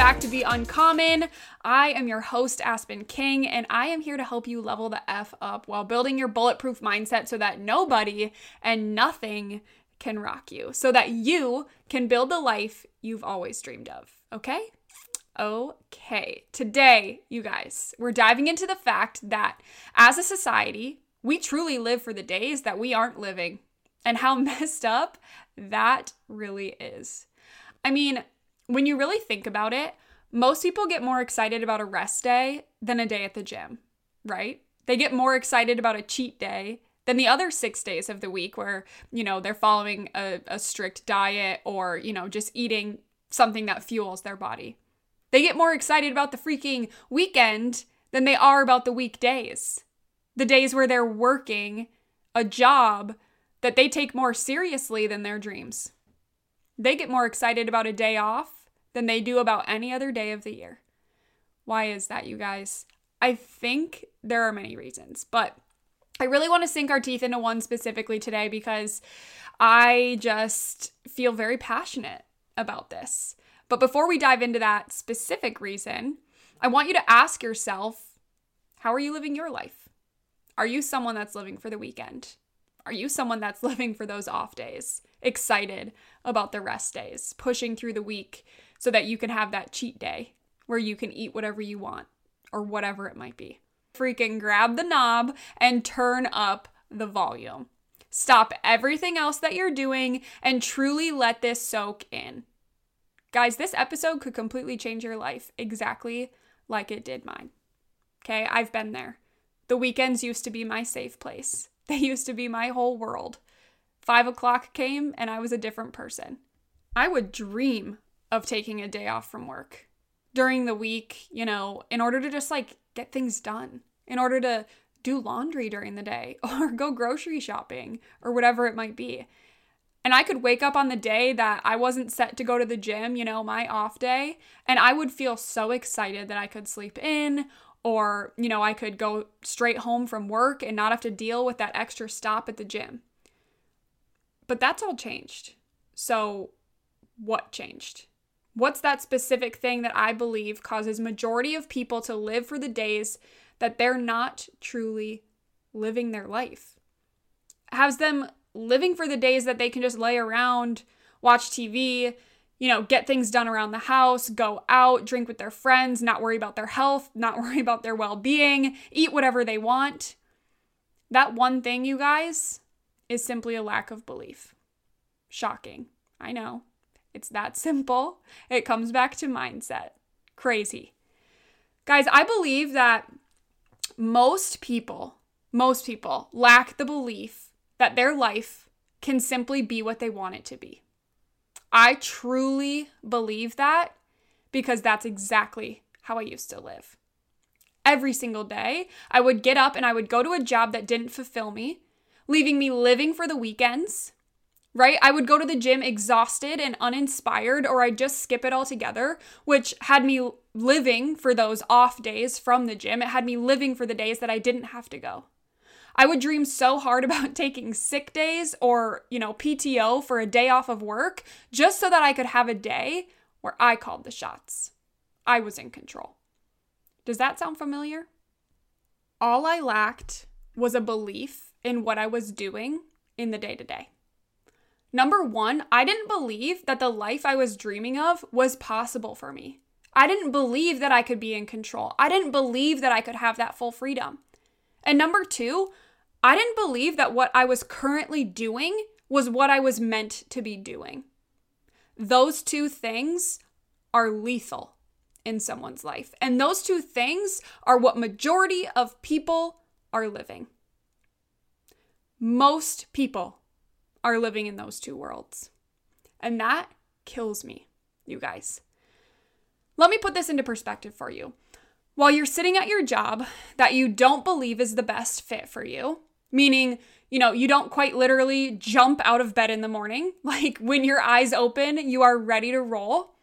Back to Be Uncommon. I am your host, Aspen King, and I am here to help you level the F up while building your bulletproof mindset so that nobody and nothing can rock you, so that you can build the life you've always dreamed of. Okay? Okay. Today, you guys, we're diving into the fact that as a society, we truly live for the days that we aren't living, and how messed up that really is. I mean, when you really think about it, most people get more excited about a rest day than a day at the gym, right? They get more excited about a cheat day than the other six days of the week where, you know, they're following a, a strict diet or, you know, just eating something that fuels their body. They get more excited about the freaking weekend than they are about the weekdays. The days where they're working a job that they take more seriously than their dreams. They get more excited about a day off than they do about any other day of the year. Why is that, you guys? I think there are many reasons, but I really want to sink our teeth into one specifically today because I just feel very passionate about this. But before we dive into that specific reason, I want you to ask yourself how are you living your life? Are you someone that's living for the weekend? Are you someone that's living for those off days, excited about the rest days, pushing through the week so that you can have that cheat day where you can eat whatever you want or whatever it might be? Freaking grab the knob and turn up the volume. Stop everything else that you're doing and truly let this soak in. Guys, this episode could completely change your life exactly like it did mine. Okay, I've been there. The weekends used to be my safe place, they used to be my whole world. Five o'clock came and I was a different person. I would dream of taking a day off from work during the week, you know, in order to just like get things done, in order to do laundry during the day or go grocery shopping or whatever it might be. And I could wake up on the day that I wasn't set to go to the gym, you know, my off day, and I would feel so excited that I could sleep in or, you know, I could go straight home from work and not have to deal with that extra stop at the gym. But that's all changed. So, what changed? What's that specific thing that I believe causes majority of people to live for the days that they're not truly living their life? Has them living for the days that they can just lay around, watch TV, you know, get things done around the house, go out, drink with their friends, not worry about their health, not worry about their well being, eat whatever they want. That one thing, you guys, is simply a lack of belief. Shocking. I know. It's that simple. It comes back to mindset. Crazy. Guys, I believe that most people, most people lack the belief that their life can simply be what they want it to be. I truly believe that because that's exactly how I used to live. Every single day, I would get up and I would go to a job that didn't fulfill me, leaving me living for the weekends, right? I would go to the gym exhausted and uninspired, or I'd just skip it altogether, which had me living for those off days from the gym. It had me living for the days that I didn't have to go. I would dream so hard about taking sick days or, you know, PTO for a day off of work just so that I could have a day where I called the shots. I was in control. Does that sound familiar? All I lacked was a belief in what I was doing in the day to day. Number one, I didn't believe that the life I was dreaming of was possible for me. I didn't believe that I could be in control. I didn't believe that I could have that full freedom. And number two, I didn't believe that what I was currently doing was what I was meant to be doing. Those two things are lethal in someone's life. And those two things are what majority of people are living. Most people are living in those two worlds. And that kills me, you guys. Let me put this into perspective for you. While you're sitting at your job that you don't believe is the best fit for you, meaning, you know, you don't quite literally jump out of bed in the morning, like when your eyes open, you are ready to roll,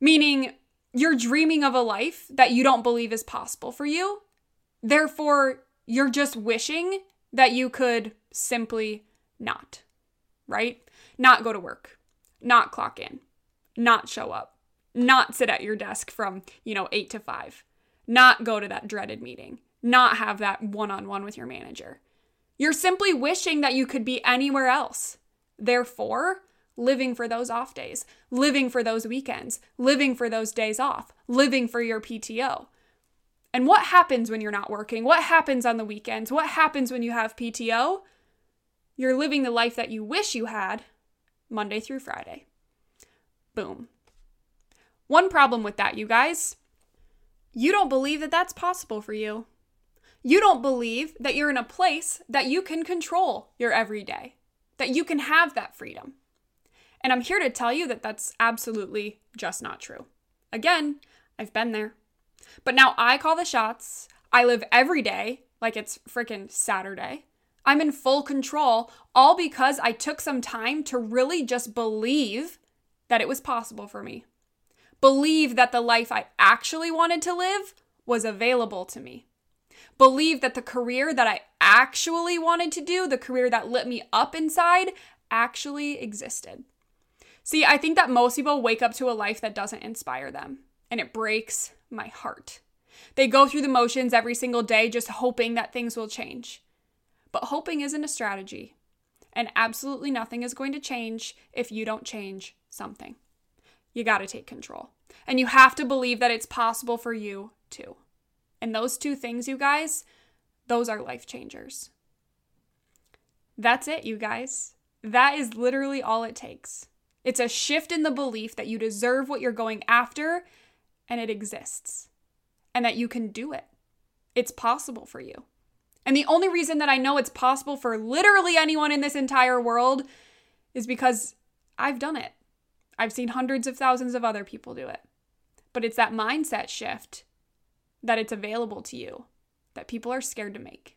meaning you're dreaming of a life that you don't believe is possible for you. Therefore, you're just wishing that you could simply not, right? Not go to work, not clock in, not show up, not sit at your desk from, you know, eight to five, not go to that dreaded meeting, not have that one on one with your manager. You're simply wishing that you could be anywhere else. Therefore, living for those off days, living for those weekends, living for those days off, living for your PTO. And what happens when you're not working? What happens on the weekends? What happens when you have PTO? You're living the life that you wish you had Monday through Friday. Boom. One problem with that, you guys, you don't believe that that's possible for you. You don't believe that you're in a place that you can control your everyday, that you can have that freedom. And I'm here to tell you that that's absolutely just not true. Again, I've been there. But now I call the shots. I live every day like it's freaking Saturday. I'm in full control, all because I took some time to really just believe that it was possible for me. Believe that the life I actually wanted to live was available to me. Believe that the career that I actually wanted to do, the career that lit me up inside, actually existed. See, I think that most people wake up to a life that doesn't inspire them, and it breaks my heart. They go through the motions every single day just hoping that things will change. But hoping isn't a strategy, and absolutely nothing is going to change if you don't change something. You got to take control. And you have to believe that it's possible for you too. And those two things, you guys, those are life changers. That's it, you guys. That is literally all it takes. It's a shift in the belief that you deserve what you're going after and it exists and that you can do it. It's possible for you. And the only reason that I know it's possible for literally anyone in this entire world is because I've done it. I've seen hundreds of thousands of other people do it. But it's that mindset shift that it's available to you that people are scared to make.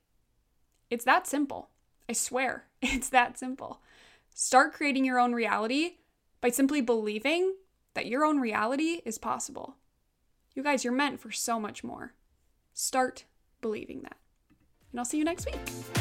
It's that simple. I swear, it's that simple. Start creating your own reality by simply believing that your own reality is possible. You guys, you're meant for so much more. Start believing that. And I'll see you next week.